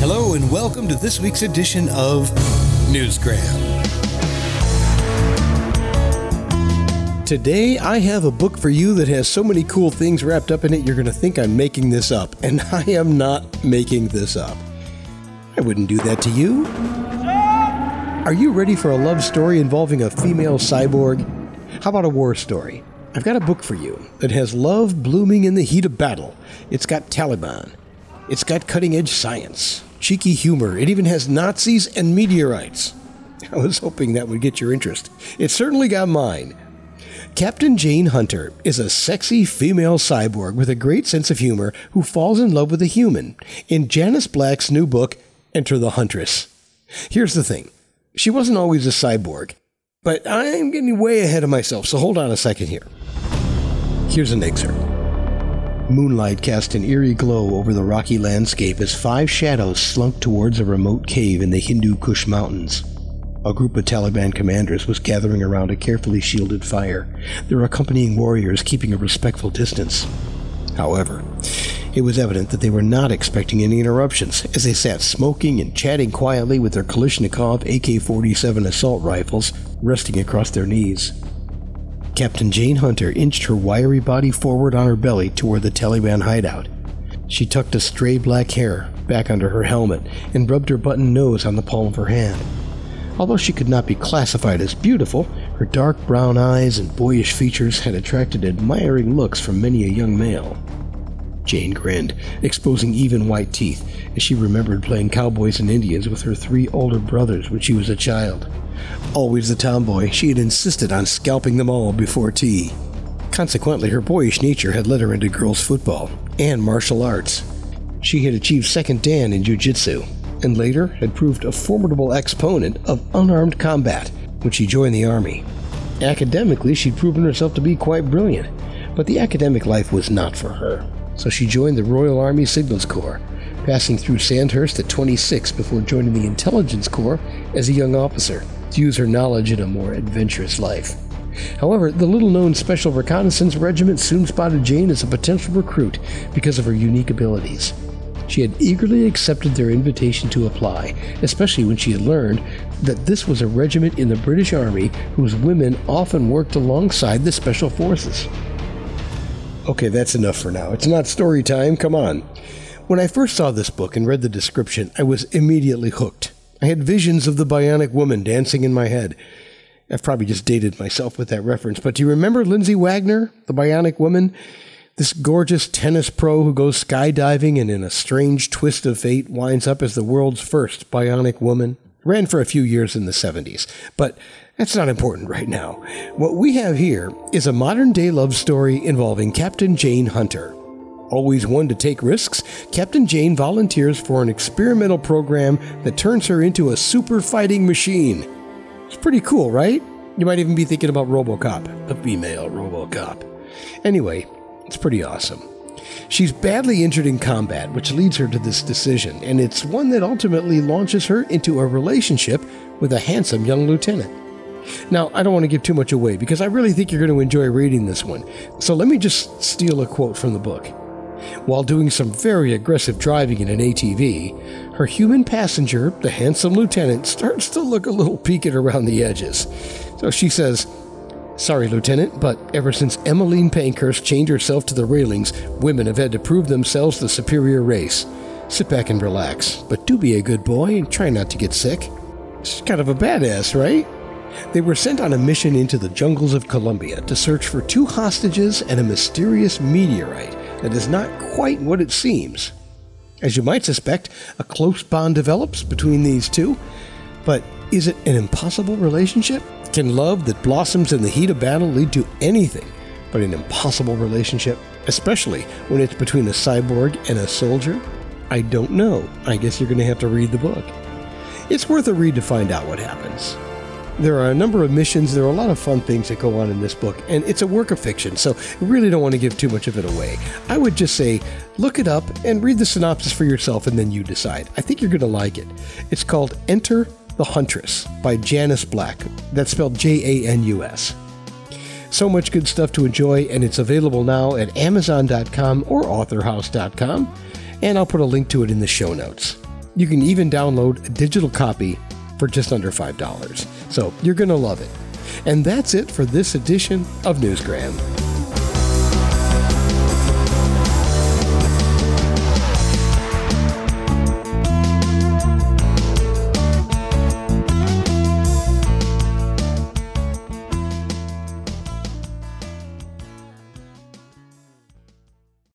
Hello, and welcome to this week's edition of Newsgram. Today, I have a book for you that has so many cool things wrapped up in it, you're going to think I'm making this up. And I am not making this up. I wouldn't do that to you. Are you ready for a love story involving a female cyborg? How about a war story? I've got a book for you that has love blooming in the heat of battle. It's got Taliban. It's got cutting edge science, cheeky humor. It even has Nazis and meteorites. I was hoping that would get your interest. It certainly got mine. Captain Jane Hunter is a sexy female cyborg with a great sense of humor who falls in love with a human in Janus Black's new book, Enter the Huntress. Here's the thing she wasn't always a cyborg, but I'm getting way ahead of myself, so hold on a second here. Here's an excerpt. Moonlight cast an eerie glow over the rocky landscape as five shadows slunk towards a remote cave in the Hindu Kush Mountains. A group of Taliban commanders was gathering around a carefully shielded fire, their accompanying warriors keeping a respectful distance. However, it was evident that they were not expecting any interruptions as they sat smoking and chatting quietly with their Kalashnikov AK 47 assault rifles resting across their knees. Captain Jane Hunter inched her wiry body forward on her belly toward the Taliban hideout. She tucked a stray black hair back under her helmet and rubbed her button nose on the palm of her hand. Although she could not be classified as beautiful, her dark brown eyes and boyish features had attracted admiring looks from many a young male. Jane grinned, exposing even white teeth, as she remembered playing cowboys and Indians with her three older brothers when she was a child. Always the tomboy, she had insisted on scalping them all before tea. Consequently, her boyish nature had led her into girls' football and martial arts. She had achieved second dan in jiu-jitsu and later had proved a formidable exponent of unarmed combat when she joined the Army. Academically, she'd proven herself to be quite brilliant, but the academic life was not for her. So she joined the Royal Army Signals Corps, passing through Sandhurst at 26 before joining the Intelligence Corps as a young officer to use her knowledge in a more adventurous life. However, the little known Special Reconnaissance Regiment soon spotted Jane as a potential recruit because of her unique abilities. She had eagerly accepted their invitation to apply, especially when she had learned that this was a regiment in the British Army whose women often worked alongside the Special Forces. Okay, that's enough for now. It's not story time, come on. When I first saw this book and read the description, I was immediately hooked. I had visions of the bionic woman dancing in my head. I've probably just dated myself with that reference, but do you remember Lindsay Wagner, the bionic woman? This gorgeous tennis pro who goes skydiving and, in a strange twist of fate, winds up as the world's first bionic woman. Ran for a few years in the 70s, but that's not important right now. What we have here is a modern day love story involving Captain Jane Hunter. Always one to take risks, Captain Jane volunteers for an experimental program that turns her into a super fighting machine. It's pretty cool, right? You might even be thinking about Robocop, the female Robocop. Anyway, it's pretty awesome. She's badly injured in combat, which leads her to this decision, and it's one that ultimately launches her into a relationship with a handsome young lieutenant. Now, I don't want to give too much away because I really think you're going to enjoy reading this one, so let me just steal a quote from the book. While doing some very aggressive driving in an ATV, her human passenger, the handsome lieutenant, starts to look a little peaked around the edges. So she says, Sorry, Lieutenant, but ever since Emmeline Pankhurst chained herself to the railings, women have had to prove themselves the superior race. Sit back and relax, but do be a good boy and try not to get sick. She's kind of a badass, right? They were sent on a mission into the jungles of Colombia to search for two hostages and a mysterious meteorite that is not quite what it seems. As you might suspect, a close bond develops between these two, but is it an impossible relationship? Can love that blossoms in the heat of battle lead to anything but an impossible relationship, especially when it's between a cyborg and a soldier? I don't know. I guess you're going to have to read the book. It's worth a read to find out what happens. There are a number of missions, there are a lot of fun things that go on in this book, and it's a work of fiction, so I really don't want to give too much of it away. I would just say look it up and read the synopsis for yourself, and then you decide. I think you're going to like it. It's called Enter the Huntress by Janus Black. That's spelled J A N U S. So much good stuff to enjoy, and it's available now at Amazon.com or AuthorHouse.com, and I'll put a link to it in the show notes. You can even download a digital copy for just under $5. So you're going to love it. And that's it for this edition of Newsgram.